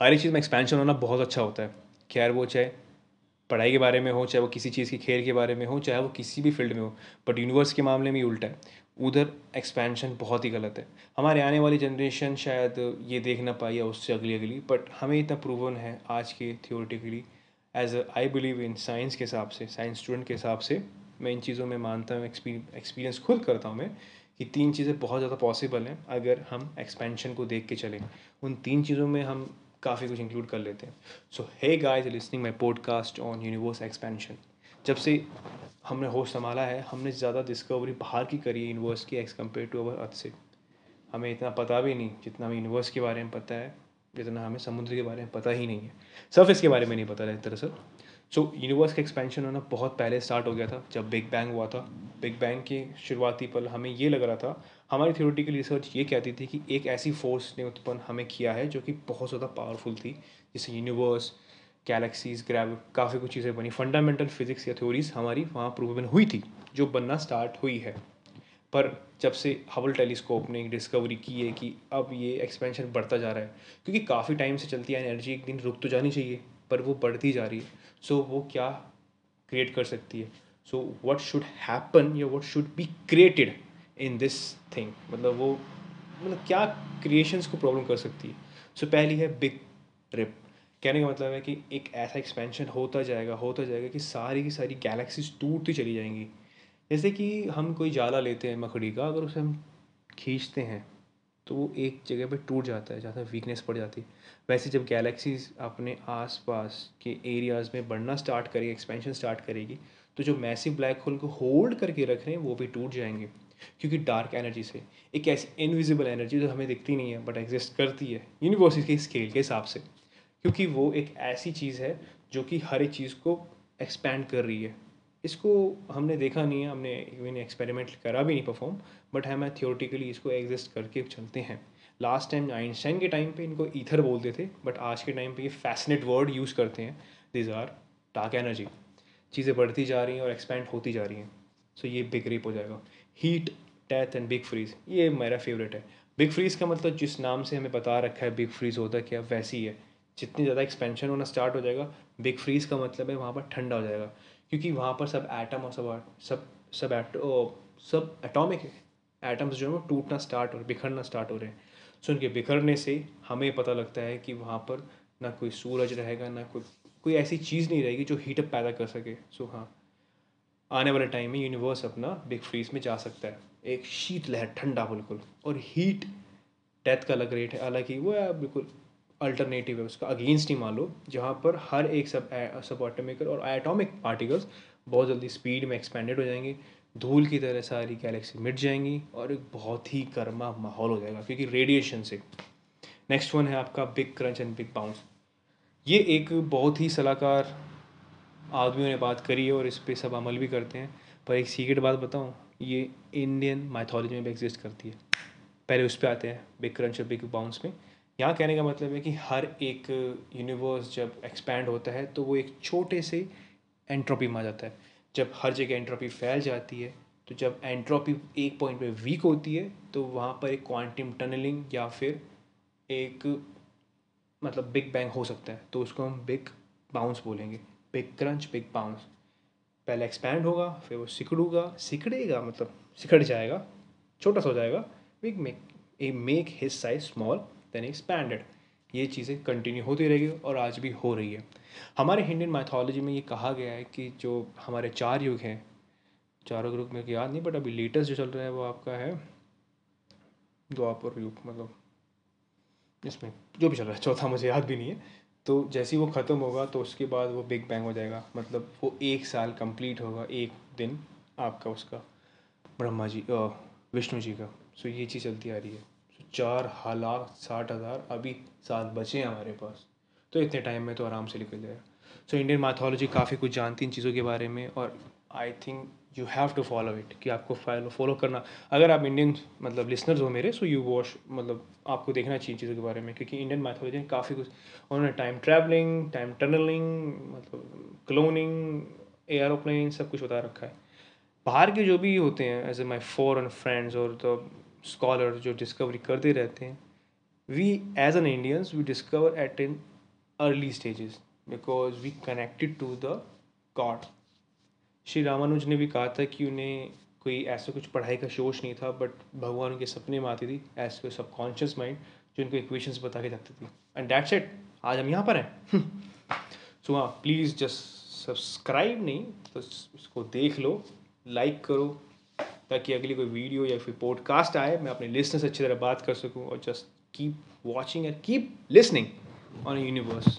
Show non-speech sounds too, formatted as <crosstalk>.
हर एक चीज़ में एक्सपेंशन होना बहुत अच्छा होता है। खैर वो चाहे पढ़ाई के बारे में हो, चाहे वो किसी चीज़ की खेल के बारे में हो, चाहे वो किसी भी फ़ील्ड में हो बट यूनिवर्स के मामले में उल्टा है। उधर एक्सपेंशन बहुत ही गलत है। हमारे आने वाली जनरेशन शायद ये देख ना पाई या उससे अगली अगली बट हमें इतना प्रूवन है आज के theoretically as I believe in science के हिसाब से साइंस स्टूडेंट के हिसाब से, मैं इन चीज़ों में मानता हूँ एक्सपीरियंस खुद करता हूँ मैं, कि तीन चीज़ें बहुत ज़्यादा पॉसिबल हैं, अगर हम एक्सपेंशन को देख के चलें। उन तीन चीज़ों में हम काफ़ी कुछ इंक्लूड कर लेते हैं। So hey guys listening my podcast on universe expansion जब से हमने होश संभाला है, हमने ज़्यादा डिस्कवरी बाहर की करी है यूनिवर्स की age compare to our earth से। हमें इतना पता भी नहीं, जितना हमें यूनिवर्स के बारे में पता है, जितना हमें समुद्र के बारे में पता ही नहीं है। सर्फेस के बारे में नहीं पता है दरअसल सो यूनिवर्स का एक्सपेंशन होना बहुत पहले स्टार्ट हो गया था, जब बिग बैंग हुआ था। बिग बैंग के शुरुआती पल हमें ये लग रहा था, हमारी थियोरिटिकल रिसर्च ये कहती थी कि एक ऐसी फोर्स ने उत्पन्न हमें किया है जो कि बहुत ज़्यादा पावरफुल थी जैसे यूनिवर्स गैलेक्सीज ग्रेव काफ़ी कुछ चीज़ें बनी। फंडामेंटल फिजिक्स या थ्योरीज हमारी वहाँ प्रूवन हुई थी, जो बनना स्टार्ट हुई है। पर जब से हबल टेलीस्कोप ने डिस्कवरी की है कि अब ये एक्सपेंशन बढ़ता जा रहा है, क्योंकि काफ़ी टाइम से चलती है एनर्जी एक दिन रुक तो जानी चाहिए। पर वो बढ़ती जा रही है। सो so, वो क्या क्रिएट कर सकती है? सो वट शुड हैपन या what should be created in this thing मतलब वो मतलब क्या क्रिएशंस को प्रॉब्लम कर सकती है? सो so, पहली है बिग रिप कहने का मतलब है कि एक ऐसा एक्सपेंशन होता जाएगा होता जाएगा कि सारी की सारी गैलेक्सीज टूटती चली जाएँगी। जैसे कि हम कोई जाला लेते हैं मकड़ी का अगर उसे हम खींचते हैं तो वो एक जगह पे टूट जाता है, जहाँ वीकनेस पड़ जाती है। वैसे जब गैलेक्सीज अपने आसपास के एरियाज़ में बढ़ना स्टार्ट करेगी एक्सपेंशन स्टार्ट करेगी तो जो मैसिव ब्लैक होल को होल्ड करके रख रहे हैं, वो भी टूट जाएँगे, क्योंकि डार्क एनर्जी से। एक ऐसी इनविजिबल एनर्जी जो हमें दिखती नहीं है बट एग्जिस्ट करती है यूनिवर्सिटी के स्केल के हिसाब से। क्योंकि वो एक ऐसी चीज़ है, जो कि हर एक चीज़ को एक्सपैंड कर रही है। इसको हमने देखा नहीं है, हमने इवन एक्सपेरिमेंट करा भी नहीं परफॉर्म बट हमें थियोरटिकली इसको एग्जिस्ट करके चलते हैं। लास्ट टाइम आइंस्टाइन के टाइम पे इनको ईथर बोलते थे बट आज के टाइम पे ये फैसनेट वर्ड यूज़ करते हैं। दिज आर डार्क एनर्जी चीज़ें बढ़ती जा रही हैं और एक्सपेंड होती जा रही हैं। सो so ये बिग रेप हो जाएगा। Heat death and big freeze ये मेरा फेवरेट है। बिग फ्रीज का मतलब जिस नाम से हमें बता रखा है बिग फ्रीज होता क्या, वैसी है। जितनी ज़्यादा एक्सपेंशन होना स्टार्ट हो जाएगा बिग फ्रीज का मतलब है वहाँ पर ठंडा हो जाएगा। क्योंकि वहाँ पर सब एटम और सब सब सब एट सब एटॉमिक एटम्स जो है वो टूटना स्टार्ट रहे, बिखरना स्टार्ट हो रहे हैं। सो उनके बिखरने से हमें पता लगता है कि वहाँ पर ना कोई सूरज रहेगा, ना कोई कोई ऐसी चीज़ नहीं रहेगी जो हीटअप पैदा कर सके। सो हाँ। आने वाले टाइम में यूनिवर्स अपना बिग फ्रीज में जा सकता है। एक शीत लहर ठंडा, बिल्कुल। और हीट डेथ का अलग रेट है। हालाँकि वो है बिल्कुल अल्टरनेटिव है उसका अगेंस्ट ही मान लो जहाँ पर हर एक सब सब ऑटोमिकल और एटॉमिक पार्टिकल्स बहुत जल्दी स्पीड में एक्सपेंडेड हो जाएँगे, धूल की तरह सारी गैलेक्सी मिट जाएँगी और एक बहुत ही गर्मा माहौल हो जाएगा, क्योंकि रेडिएशन से। नेक्स्ट वन है आपका big crunch and big bounce ये एक बहुत ही सलाहकार आदमियों ने बात करी है और इस पर सब अमल भी करते हैं, पर एक सीक्रेट बात बताऊँ, ये इंडियन माइथोलॉजी में भी एग्जिस्ट करती है। पहले उस पर आते हैं बिग क्रंच और बिग बाउंस में। यहाँ कहने का मतलब है कि हर एक यूनिवर्स जब एक्सपैंड होता है तो वो एक छोटे से एंट्रोपी में जाता है। जब हर जगह एंट्रोपी फैल जाती है तो जब एंट्रोपी एक पॉइंट पे वीक होती है तो वहाँ पर एक क्वांटम टनलिंग या फिर एक मतलब बिग बैंग हो सकता है। तो उसको हम बिग बाउंस बोलेंगे। बिग क्रंच बिग बाउंस पहले एक्सपैंड होगा, फिर वो सिकड़ूगा। सिकड़ेगा मतलब सिकड़ जाएगा, छोटा सा हो जाएगा। Big make a make his size small then expanded ये चीज़ें कंटिन्यू होती रहेगी और आज भी हो रही है। हमारे इंडियन माइथोलॉजी में ये कहा गया है कि जो हमारे चार युग हैं, चारों ग्रुप में याद नहीं बट अभी लेटेस्ट जो चल रहा है वो आपका है द्वापर युग मतलब इसमें जो भी चल रहा है, चौथा मुझे याद भी नहीं है। तो जैसे ही वो ख़त्म होगा तो उसके बाद वो बिग बैंग हो जाएगा। मतलब वो एक साल कंप्लीट होगा, एक दिन आपका उसका, ब्रह्मा जी विष्णु जी का। सो ये चीज़ चलती आ रही है। चार लाख साठ हज़ार, अभी सात बचे हैं हमारे पास। तो इतने टाइम में तो आराम से निकल जाएगा। सो इंडियन माथोलॉजी काफ़ी कुछ जानती इन चीज़ों के बारे में और I think you have to follow it कि आपको फॉलो फॉलो करना। अगर आप इंडियन मतलब लिसनर्स हो मेरे सो यू वॉश मतलब आपको देखना चाहिए चीज़ों के बारे में क्योंकि इंडियन माथोलॉजी में काफ़ी कुछ, उन्होंने टाइम ट्रैवलिंग टाइम टनलिंग मतलब क्लोनिंग एयरोप्लेन सब कुछ बता रखा है। बाहर के जो भी होते हैं as a my foreign friends और तो स्कॉलर जो डिस्कवरी करते रहते हैं we as an Indians we discover at in early stages because we connected to the God Shri Ramanuja ने भी कहा था कि उन्हें कोई ऐसा कुछ पढ़ाई का शोश नहीं था बट भगवान उनके सपने में आती थी ऐसे कोई सबकॉन्शियस माइंड जो उनको इक्वेशंस बता के रखती थी। एंड डैट्स इट आज हम यहाँ पर हैं। <laughs> सो हाँ प्लीज़ जस्ट सब्सक्राइब नहीं तो इसको देख लो लाइक करो ताकि अगली कोई वीडियो या फिर पॉडकास्ट आए, मैं अपने लिसनर से अच्छी तरह बात कर सकूँ और just keep watching and keep listening on universe